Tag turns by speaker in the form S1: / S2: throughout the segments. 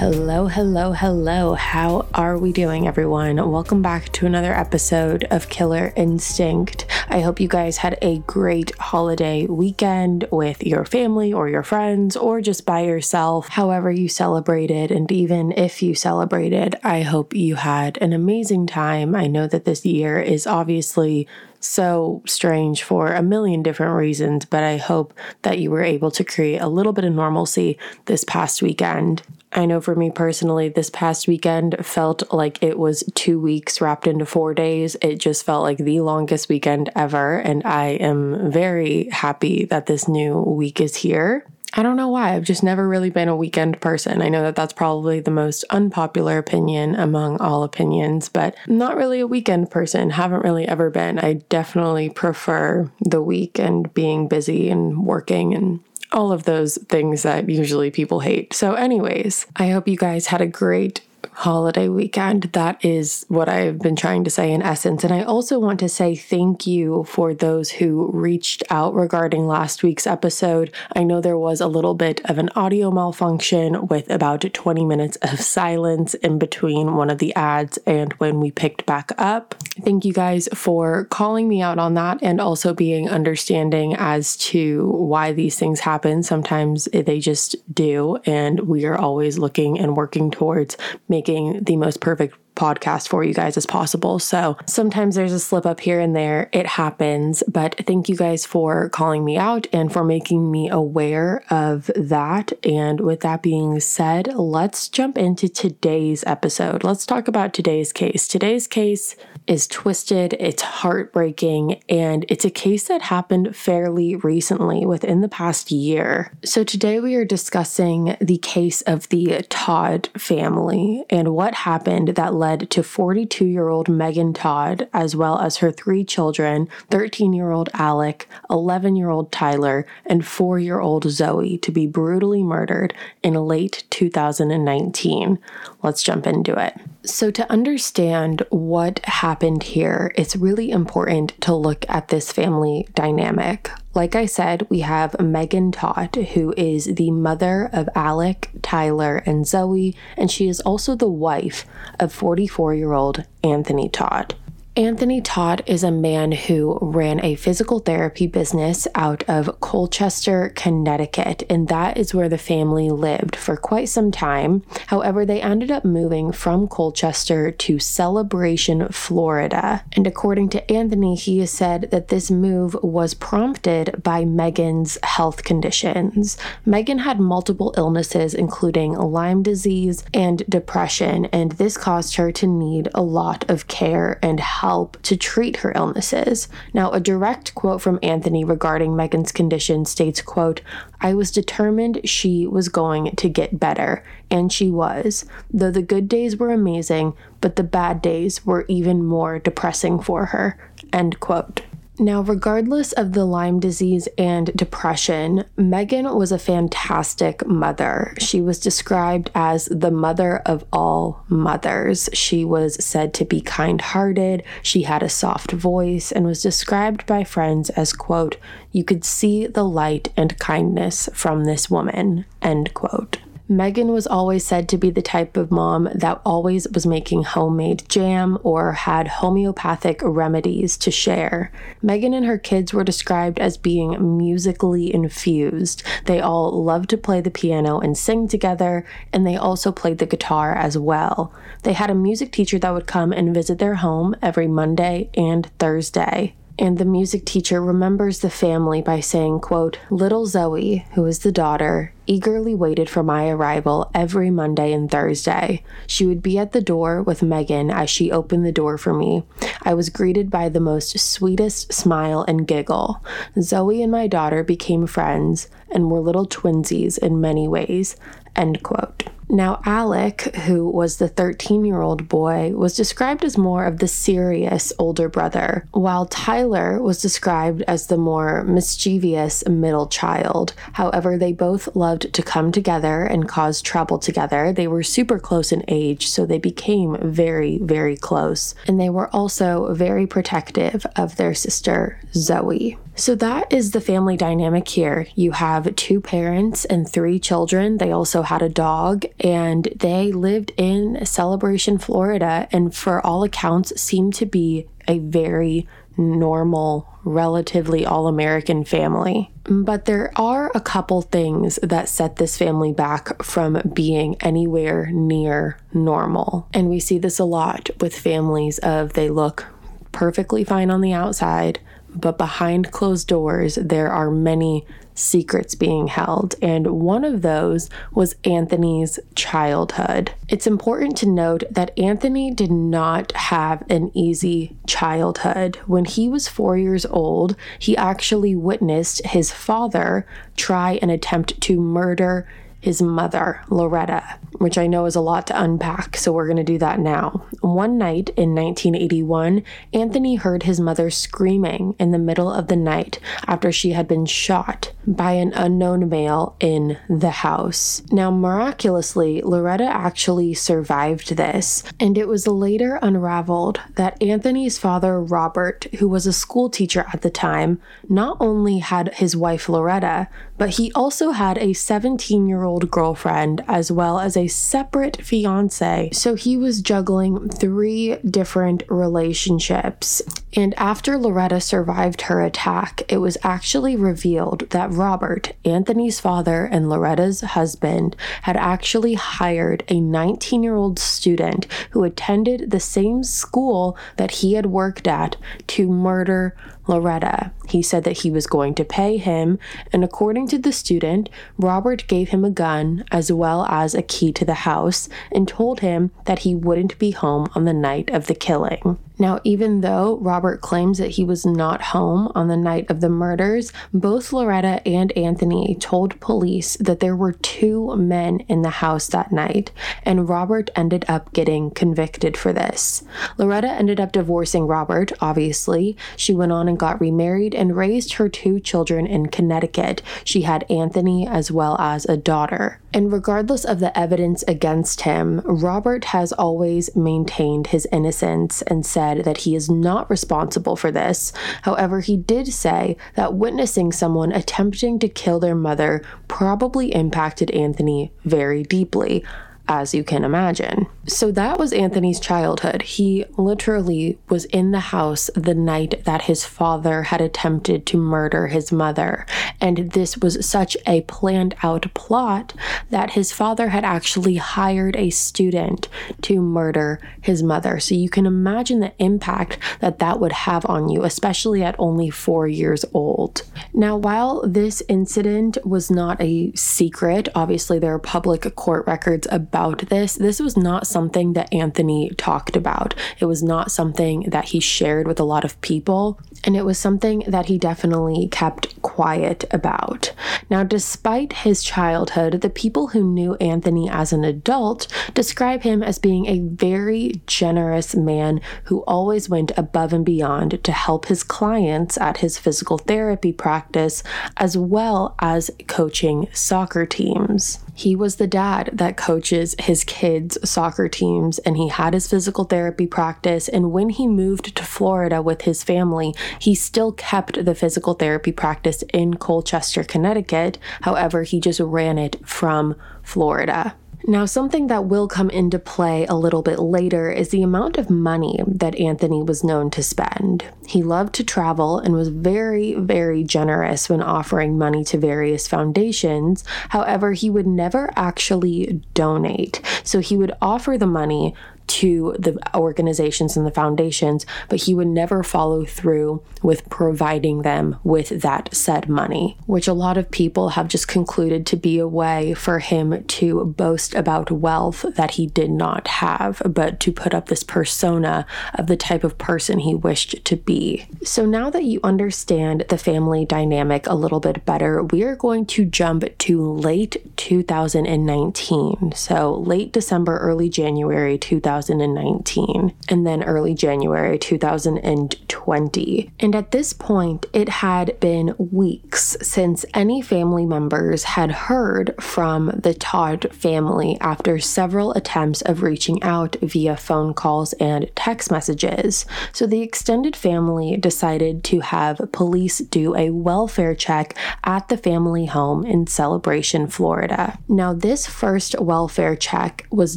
S1: Hello, hello, hello. How are we doing, everyone? Welcome back to another episode of Killer Instinct. I hope you guys had a great holiday weekend with your family or your friends or just by yourself, however you celebrated. And even if you celebrated, I hope you had an amazing time. I know that this year is obviously so strange for a million different reasons, but I hope that you were able to create a little bit of normalcy this past weekend. I know for me personally, this past weekend felt like it was two weeks wrapped into four days. It just felt like the longest weekend ever. And I am very happy that this new week is here. I don't know why. I've just never really been a weekend person. I know that that's probably the most unpopular opinion among all opinions, but I'm not really a weekend person. Haven't really ever been. I definitely prefer the week and being busy and working and all of those things that usually people hate. So, anyways, I hope you guys had a great holiday weekend. That is what I've been trying to say in essence. And I also want to say thank you for those who reached out regarding last week's episode. I know there was a little bit of an audio malfunction with about 20 minutes of silence in between one of the ads and when we picked back up. Thank you guys for calling me out on that and also being understanding as to why these things happen. Sometimes they just do, and we are always looking and working towards making the most perfect podcast for you guys as possible. So sometimes there's a slip up here and there. It happens. But thank you guys for calling me out and for making me aware of that. And with that being said, let's jump into today's episode. Let's talk about today's case. Today's case is twisted, it's heartbreaking, and it's a case that happened fairly recently within the past year. So today we are discussing the case of the Todt family and what happened that led to 42 year old Megan Todt, as well as her three children 13 year old Alec, 11 year old Tyler, and 4 year old Zoe, to be brutally murdered in late 2019. Let's jump into it. So, to understand what happened here, it's really important to look at this family dynamic. Like I said, we have Megan Todt, who is the mother of Alec, Tyler, and Zoe, and she is also the wife of 44 year old Anthony Todt. Anthony Todt is a man who ran a physical therapy business out of Colchester, Connecticut, and that is where the family lived for quite some time. However, they ended up moving from Colchester to Celebration, Florida. And according to Anthony, he has said that this move was prompted by Megan's health conditions. Megan had multiple illnesses, including Lyme disease and depression, and this caused her to need a lot of care and help help to treat her illnesses. Now, a direct quote from Anthony regarding Megan's condition states, quote, I was determined she was going to get better, and she was, though the good days were amazing, but the bad days were even more depressing for her, end quote. Now, regardless of the Lyme disease and depression, Megan was a fantastic mother. She was described as the mother of all mothers. She was said to be kind hearted, she had a soft voice, and was described by friends as, quote, you could see the light and kindness from this woman, end quote. Megan was always said to be the type of mom that always was making homemade jam or had homeopathic remedies to share. Megan and her kids were described as being musically infused. They all loved to play the piano and sing together, and they also played the guitar as well. They had a music teacher that would come and visit their home every Monday and Thursday and the music teacher remembers the family by saying, quote, Little Zoe, who is the daughter, eagerly waited for my arrival every Monday and Thursday. She would be at the door with Megan as she opened the door for me. I was greeted by the most sweetest smile and giggle. Zoe and my daughter became friends and were little twinsies in many ways. End quote. Now, Alec, who was the 13 year old boy, was described as more of the serious older brother, while Tyler was described as the more mischievous middle child. However, they both loved to come together and cause trouble together. They were super close in age, so they became very, very close. And they were also very protective of their sister, Zoe. So that is the family dynamic here. You have two parents and three children. They also had a dog and they lived in Celebration, Florida, and for all accounts seemed to be a very normal, relatively all American family. But there are a couple things that set this family back from being anywhere near normal. And we see this a lot with families of they look perfectly fine on the outside, but behind closed doors, there are many secrets being held, and one of those was Anthony's childhood. It's important to note that Anthony did not have an easy childhood. When he was four years old, he actually witnessed his father try and attempt to murder his mother, Loretta, which I know is a lot to unpack, so we're going to do that now. One night in 1981, Anthony heard his mother screaming in the middle of the night after she had been shot by an unknown male in the house. Now, miraculously, Loretta actually survived this, and it was later unraveled that Anthony's father, Robert, who was a school teacher at the time, not only had his wife Loretta, but he also had a 17 year old girlfriend as well as a separate fiance. So he was juggling three different relationships. And after Loretta survived her attack, it was actually revealed that Robert, Anthony's father and Loretta's husband, had actually hired a 19 year old student who attended the same school that he had worked at to murder Loretta. He said that he was going to pay him, and according to the student, Robert gave him a gun as well as a key to the house and told him that he wouldn't be home on the night of the killing. Now, even though Robert claims that he was not home on the night of the murders, both Loretta and Anthony told police that there were two men in the house that night, and Robert ended up getting convicted for this. Loretta ended up divorcing Robert, obviously. She went on and got remarried and raised her two children in Connecticut. She had Anthony as well as a daughter. And regardless of the evidence against him, Robert has always maintained his innocence and said that he is not responsible for this. However, he did say that witnessing someone attempting to kill their mother probably impacted Anthony very deeply as you can imagine. So that was Anthony's childhood. He literally was in the house the night that his father had attempted to murder his mother. And this was such a planned out plot that his father had actually hired a student to murder his mother. So you can imagine the impact that that would have on you, especially at only four years old. Now, while this incident was not a secret, obviously there are public court records about about this, this was not something that Anthony talked about. It was not something that he shared with a lot of people, and it was something that he definitely kept quiet about. Now, despite his childhood, the people who knew Anthony as an adult describe him as being a very generous man who always went above and beyond to help his clients at his physical therapy practice, as well as coaching soccer teams. He was the dad that coaches his kids' soccer teams, and he had his physical therapy practice. And when he moved to Florida with his family, he still kept the physical therapy practice in Colchester, Connecticut. However, he just ran it from Florida. Now, something that will come into play a little bit later is the amount of money that Anthony was known to spend. He loved to travel and was very, very generous when offering money to various foundations. However, he would never actually donate. So he would offer the money to the organizations and the foundations, but he would never follow through with providing them with that said money, which a lot of people have just concluded to be a way for him to boast about wealth that he did not have, but to put up this persona of the type of person he wished to be. So now that you understand the family dynamic a little bit better, we are going to jump to late 2019. So late December, early January 2019. 2019, and then early January 2020. And at this point, it had been weeks since any family members had heard from the Todt family after several attempts of reaching out via phone calls and text messages. So the extended family decided to have police do a welfare check at the family home in Celebration, Florida. Now, this first welfare check was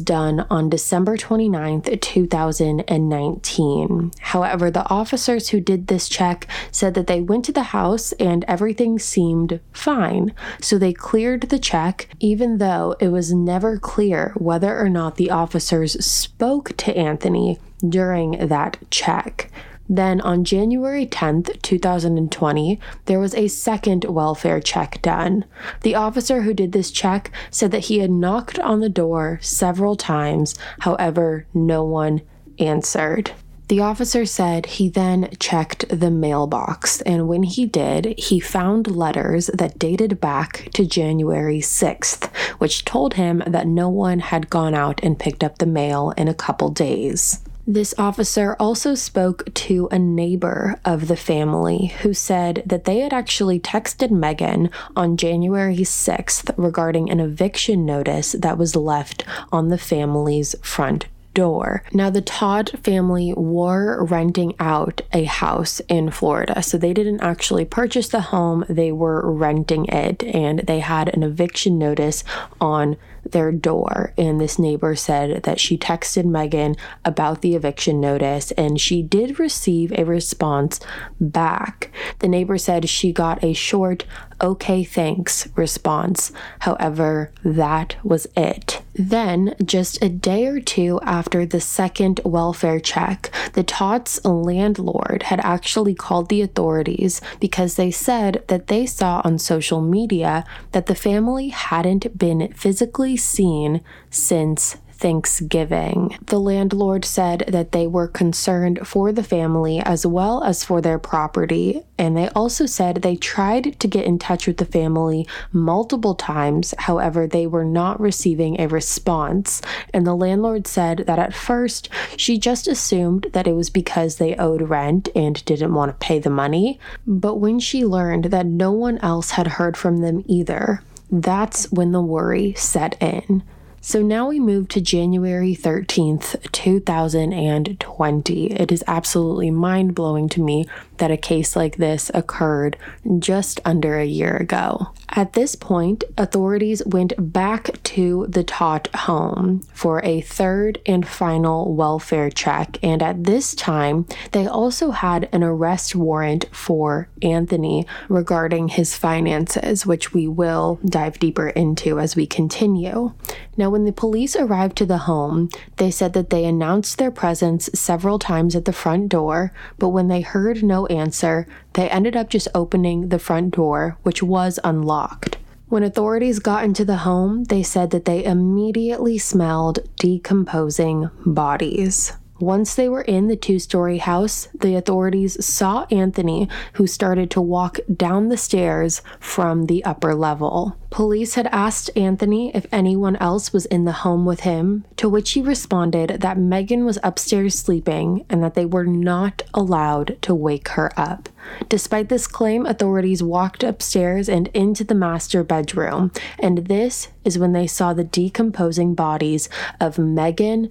S1: done on December 29th, 2019. However, the officers who did this check said that they went to the house and everything seemed fine. So they cleared the check, even though it was never clear whether or not the officers spoke to Anthony during that check. Then on January 10th, 2020, there was a second welfare check done. The officer who did this check said that he had knocked on the door several times, however, no one answered. The officer said he then checked the mailbox, and when he did, he found letters that dated back to January 6th, which told him that no one had gone out and picked up the mail in a couple days. This officer also spoke to a neighbor of the family who said that they had actually texted Megan on January 6th regarding an eviction notice that was left on the family's front door. Now, the Todt family were renting out a house in Florida. So they didn't actually purchase the home, they were renting it, and they had an eviction notice on their door. And this neighbor said that she texted Megan about the eviction notice and she did receive a response back. The neighbor said she got a short, okay, thanks response. However, that was it. Then, just a day or two after the second welfare check, the Todts' landlord had actually called the authorities because they said that they saw on social media that the family hadn't been physically seen since Thanksgiving. The landlord said that they were concerned for the family as well as for their property, and they also said they tried to get in touch with the family multiple times, however, they were not receiving a response. And the landlord said that at first she just assumed that it was because they owed rent and didn't want to pay the money, but when she learned that no one else had heard from them either, that's when the worry set in. So now we move to January 13th, 2020. It is absolutely mind blowing to me that a case like this occurred just under a year ago. At this point, authorities went back to the Todt home for a third and final welfare check, and at this time, they also had an arrest warrant for Anthony regarding his finances, which we will dive deeper into as we continue. Now, when the police arrived to the home, they said that they announced their presence several times at the front door, but when they heard no answer, they ended up just opening the front door, which was unlocked. When authorities got into the home, they said that they immediately smelled decomposing bodies. Once they were in the two story house, the authorities saw Anthony, who started to walk down the stairs from the upper level. Police had asked Anthony if anyone else was in the home with him, to which he responded that Megan was upstairs sleeping and that they were not allowed to wake her up. Despite this claim, authorities walked upstairs and into the master bedroom, and this is when they saw the decomposing bodies of Megan,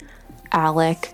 S1: Alec,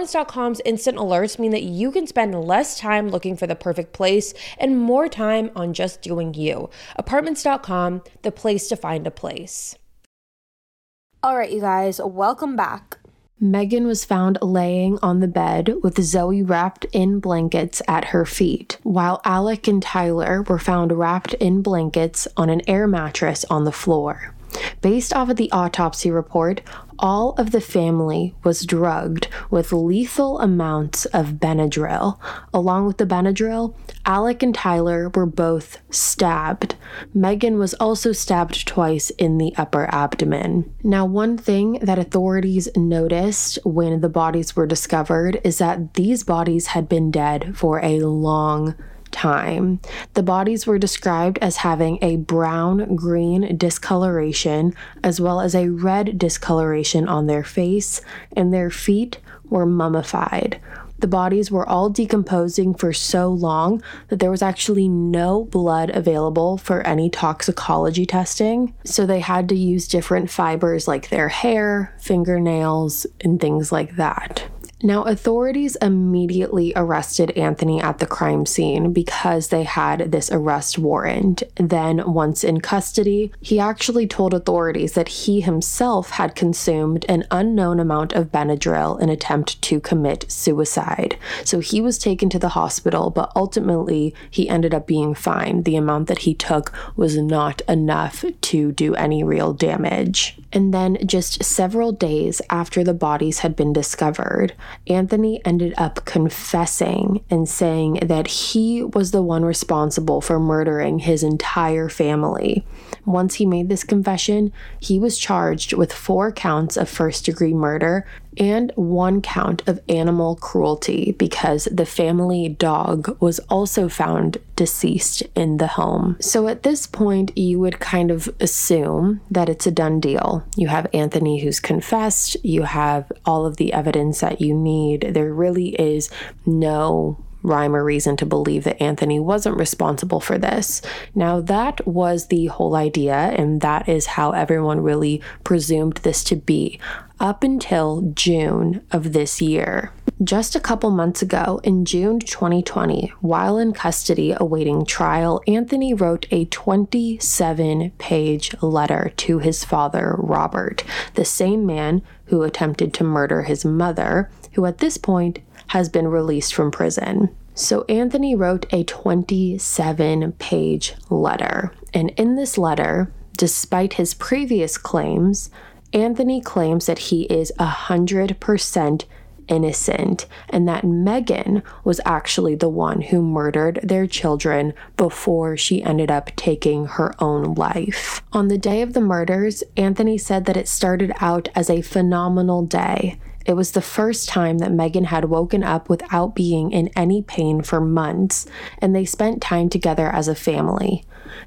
S2: Apartments.com's instant alerts mean that you can spend less time looking for the perfect place and more time on just doing you. Apartments.com, the place to find a place.
S3: All right, you guys, welcome back.
S1: Megan was found laying on the bed with Zoe wrapped in blankets at her feet, while Alec and Tyler were found wrapped in blankets on an air mattress on the floor. Based off of the autopsy report, all of the family was drugged with lethal amounts of Benadryl. Along with the Benadryl, Alec and Tyler were both stabbed. Megan was also stabbed twice in the upper abdomen. Now, one thing that authorities noticed when the bodies were discovered is that these bodies had been dead for a long time. The bodies were described as having a brown green discoloration as well as a red discoloration on their face, and their feet were mummified. The bodies were all decomposing for so long that there was actually no blood available for any toxicology testing. So they had to use different fibers like their hair, fingernails, and things like that. Now, authorities immediately arrested Anthony at the crime scene because they had this arrest warrant. Then, once in custody, he actually told authorities that he himself had consumed an unknown amount of Benadryl in attempt to commit suicide. So he was taken to the hospital, but ultimately he ended up being fine. The amount that he took was not enough to do any real damage. And then, just several days after the bodies had been discovered, Anthony ended up confessing and saying that he was the one responsible for murdering his entire family. Once he made this confession, he was charged with four counts of first degree murder and one count of animal cruelty because the family dog was also found deceased in the home. So at this point, you would kind of assume that it's a done deal. You have Anthony who's confessed, you have all of the evidence that you need. There really is no rhyme or reason to believe that Anthony wasn't responsible for this. Now, that was the whole idea, and that is how everyone really presumed this to be up until June of this year. Just a couple months ago, in June 2020, while in custody awaiting trial, Anthony wrote a 27 page letter to his father, Robert, the same man who attempted to murder his mother, who at this point has been released from prison. So Anthony wrote a 27 page letter. And in this letter, despite his previous claims, Anthony claims that he is 100% innocent and that Megan was actually the one who murdered their children before she ended up taking her own life. On the day of the murders, Anthony said that it started out as a phenomenal day. It was the first time that Megan had woken up without being in any pain for months, and they spent time together as a family.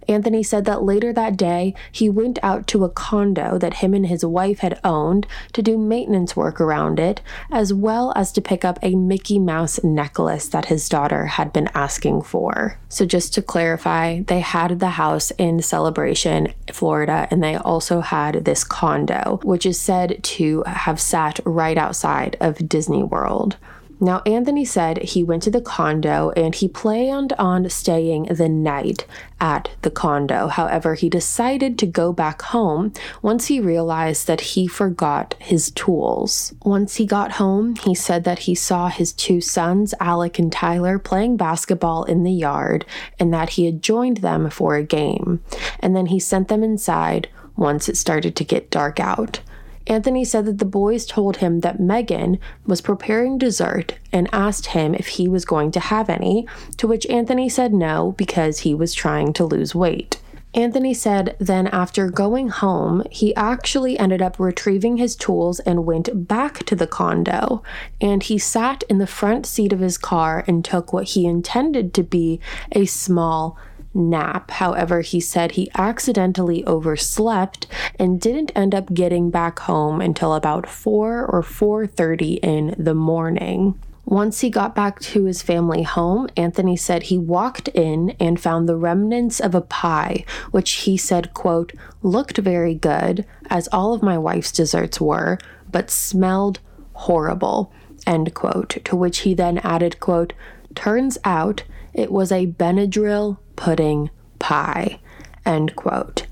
S1: Anthony said that later that day, he went out to a condo that him and his wife had owned to do maintenance work around it, as well as to pick up a Mickey Mouse necklace that his daughter had been asking for. So, just to clarify, they had the house in Celebration, Florida, and they also had this condo, which is said to have sat right outside of Disney World. Now, Anthony said he went to the condo and he planned on staying the night at the condo. However, he decided to go back home once he realized that he forgot his tools. Once he got home, he said that he saw his two sons, Alec and Tyler, playing basketball in the yard and that he had joined them for a game. And then he sent them inside once it started to get dark out. Anthony said that the boys told him that Megan was preparing dessert and asked him if he was going to have any, to which Anthony said no because he was trying to lose weight. Anthony said then, after going home, he actually ended up retrieving his tools and went back to the condo. And he sat in the front seat of his car and took what he intended to be a small nap. However, he said he accidentally overslept and didn't end up getting back home until about 4 or 4:30 in the morning. Once he got back to his family home, Anthony said he walked in and found the remnants of a pie, which he said, quote, looked very good, as all of my wife's desserts were, but smelled horrible, end quote. To which he then added, quote, turns out it was a Benadryl pudding pie. End quote.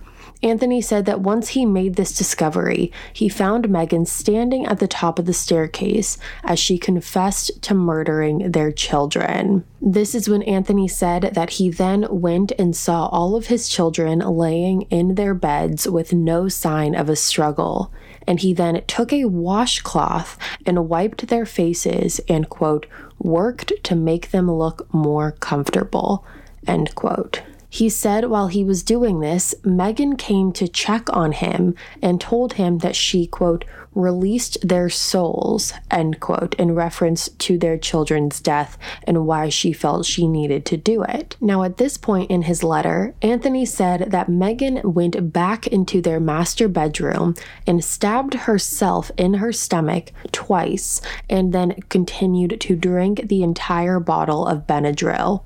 S1: Anthony said that once he made this discovery, he found Megan standing at the top of the staircase as she confessed to murdering their children. This is when Anthony said that he then went and saw all of his children laying in their beds with no sign of a struggle. And he then took a washcloth and wiped their faces and, quote, worked to make them look more comfortable, end quote. He said while he was doing this, Megan came to check on him and told him that she, quote, released their souls, end quote, in reference to their children's death and why she felt she needed to do it. Now, at this point in his letter, Anthony said that Megan went back into their master bedroom and stabbed herself in her stomach twice and then continued to drink the entire bottle of Benadryl.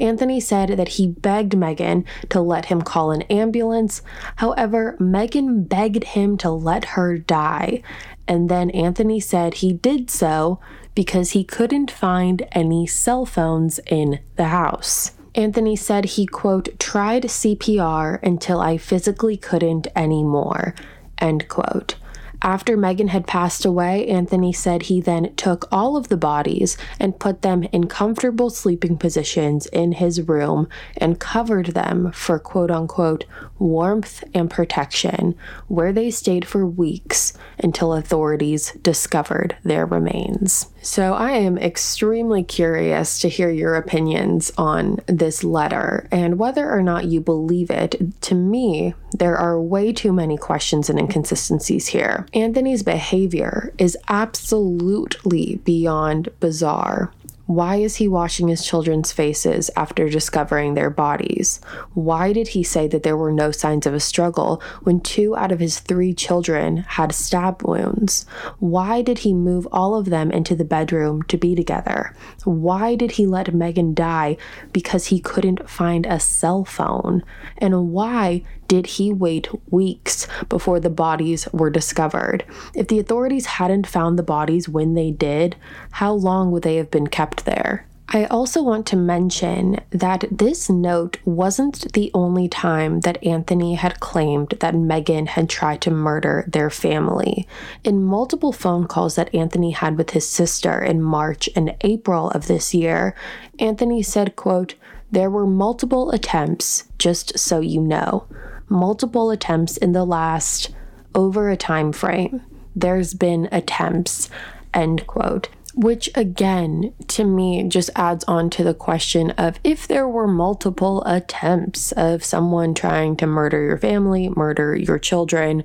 S1: Anthony said that he begged Megan to let him call an ambulance. However, Megan begged him to let her die. And then Anthony said he did so because he couldn't find any cell phones in the house. Anthony said he, quote, tried CPR until I physically couldn't anymore, end quote. After Megan had passed away, Anthony said he then took all of the bodies and put them in comfortable sleeping positions in his room and covered them for quote unquote warmth and protection, where they stayed for weeks until authorities discovered their remains. So, I am extremely curious to hear your opinions on this letter and whether or not you believe it. To me, there are way too many questions and inconsistencies here. Anthony's behavior is absolutely beyond bizarre. Why is he washing his children's faces after discovering their bodies? Why did he say that there were no signs of a struggle when two out of his three children had stab wounds? Why did he move all of them into the bedroom to be together? Why did he let Megan die because he couldn't find a cell phone? And why did he wait weeks before the bodies were discovered? If the authorities hadn't found the bodies when they did, how long would they have been kept there? I also want to mention that this note wasn't the only time that Anthony had claimed that Megan had tried to murder their family. In multiple phone calls that Anthony had with his sister in March and April of this year, Anthony said, quote, there were multiple attempts, just so you know multiple attempts in the last over a time frame. There's been attempts, end quote. Which again, to me, just adds on to the question of if there were multiple attempts of someone trying to murder your family, murder your children,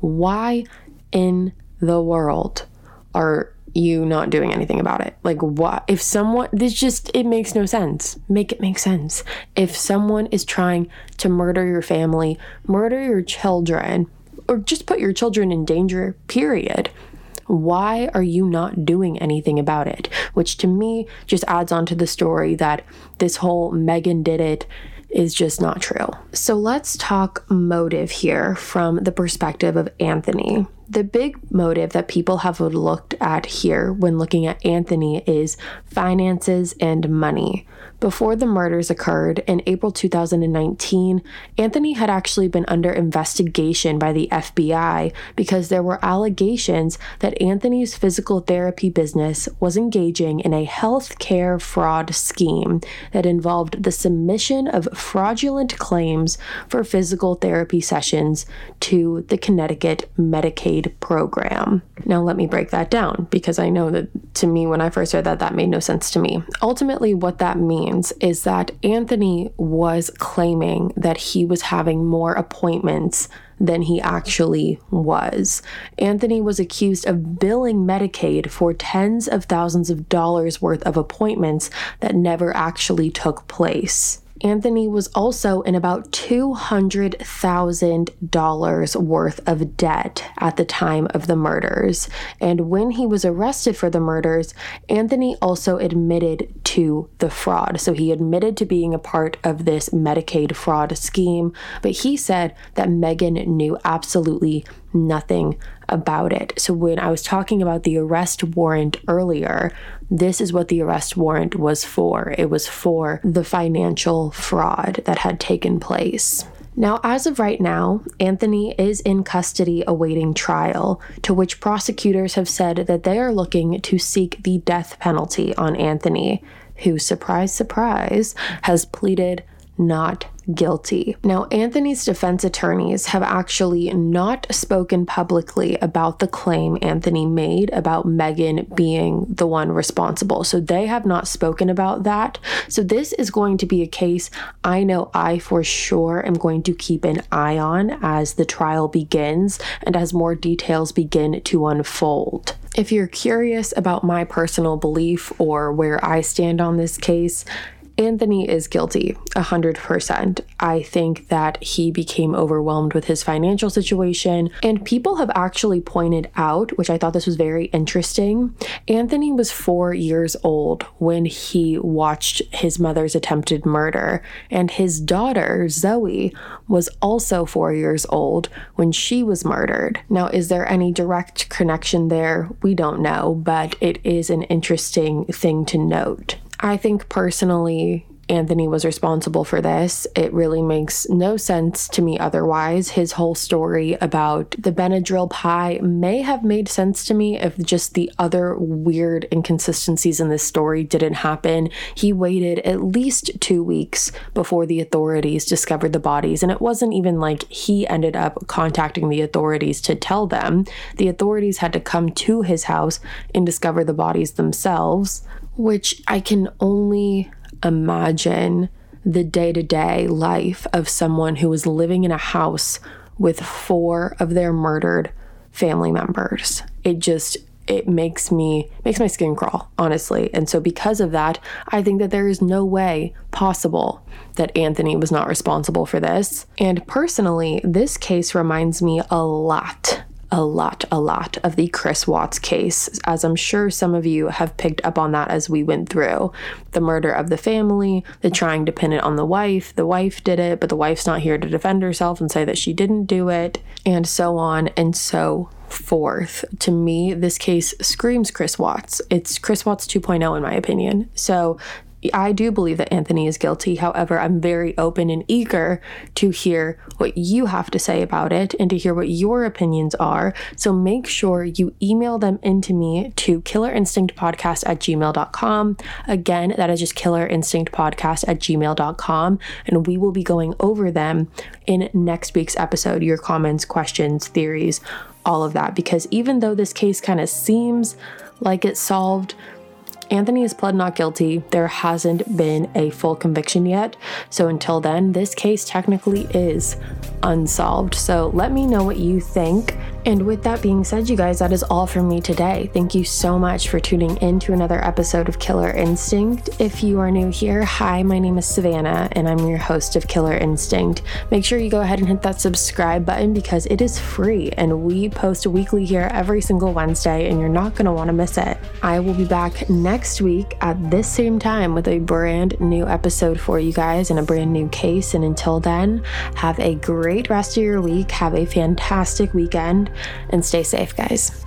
S1: why in the world are you not doing anything about it. Like what if someone this just it makes no sense. Make it make sense. If someone is trying to murder your family, murder your children, or just put your children in danger, period. Why are you not doing anything about it? Which to me just adds on to the story that this whole Megan did it is just not true. So let's talk motive here from the perspective of Anthony. The big motive that people have looked at here when looking at Anthony is finances and money. Before the murders occurred in April 2019, Anthony had actually been under investigation by the FBI because there were allegations that Anthony's physical therapy business was engaging in a healthcare fraud scheme that involved the submission of fraudulent claims for physical therapy sessions to the Connecticut Medicaid program. Now, let me break that down because I know that to me, when I first heard that, that made no sense to me. Ultimately, what that means means is that Anthony was claiming that he was having more appointments than he actually was. Anthony was accused of billing Medicaid for tens of thousands of dollars worth of appointments that never actually took place. Anthony was also in about $200,000 worth of debt at the time of the murders. And when he was arrested for the murders, Anthony also admitted to the fraud. So he admitted to being a part of this Medicaid fraud scheme, but he said that Megan knew absolutely nothing about it. So when I was talking about the arrest warrant earlier, this is what the arrest warrant was for. It was for the financial fraud that had taken place. Now, as of right now, Anthony is in custody awaiting trial, to which prosecutors have said that they are looking to seek the death penalty on Anthony, who, surprise, surprise, has pleaded not guilty. Now, Anthony's defense attorneys have actually not spoken publicly about the claim Anthony made about Megan being the one responsible. So they have not spoken about that. So this is going to be a case I know I for sure am going to keep an eye on as the trial begins and as more details begin to unfold. If you're curious about my personal belief or where I stand on this case, Anthony is guilty, 100%. I think that he became overwhelmed with his financial situation, and people have actually pointed out, which I thought this was very interesting. Anthony was four years old when he watched his mother's attempted murder, and his daughter, Zoe, was also four years old when she was murdered. Now, is there any direct connection there? We don't know, but it is an interesting thing to note. I think personally, Anthony was responsible for this. It really makes no sense to me otherwise. His whole story about the Benadryl pie may have made sense to me if just the other weird inconsistencies in this story didn't happen. He waited at least two weeks before the authorities discovered the bodies, and it wasn't even like he ended up contacting the authorities to tell them. The authorities had to come to his house and discover the bodies themselves which I can only imagine the day to day life of someone who is living in a house with four of their murdered family members. It just it makes me makes my skin crawl honestly and so because of that i think that there is no way possible that anthony was not responsible for this and personally this case reminds me a lot a lot, a lot of the Chris Watts case, as I'm sure some of you have picked up on that as we went through. The murder of the family, the trying to pin it on the wife, the wife did it, but the wife's not here to defend herself and say that she didn't do it, and so on and so forth. To me, this case screams Chris Watts. It's Chris Watts 2.0, in my opinion. So I do believe that Anthony is guilty. However, I'm very open and eager to hear what you have to say about it and to hear what your opinions are. So make sure you email them into me to killerinstinctpodcast at gmail.com. Again, that is just killerinstinctpodcast at gmail.com. And we will be going over them in next week's episode. Your comments, questions, theories, all of that. Because even though this case kind of seems like it's solved, Anthony is pled not guilty. There hasn't been a full conviction yet. So until then, this case technically is unsolved. So let me know what you think. And with that being said, you guys, that is all from me today. Thank you so much for tuning in to another episode of Killer Instinct. If you are new here, hi, my name is Savannah, and I'm your host of Killer Instinct. Make sure you go ahead and hit that subscribe button because it is free, and we post weekly here every single Wednesday, and you're not going to want to miss it. I will be back next week at this same time with a brand new episode for you guys and a brand new case. And until then, have a great rest of your week. Have a fantastic weekend and stay safe, guys.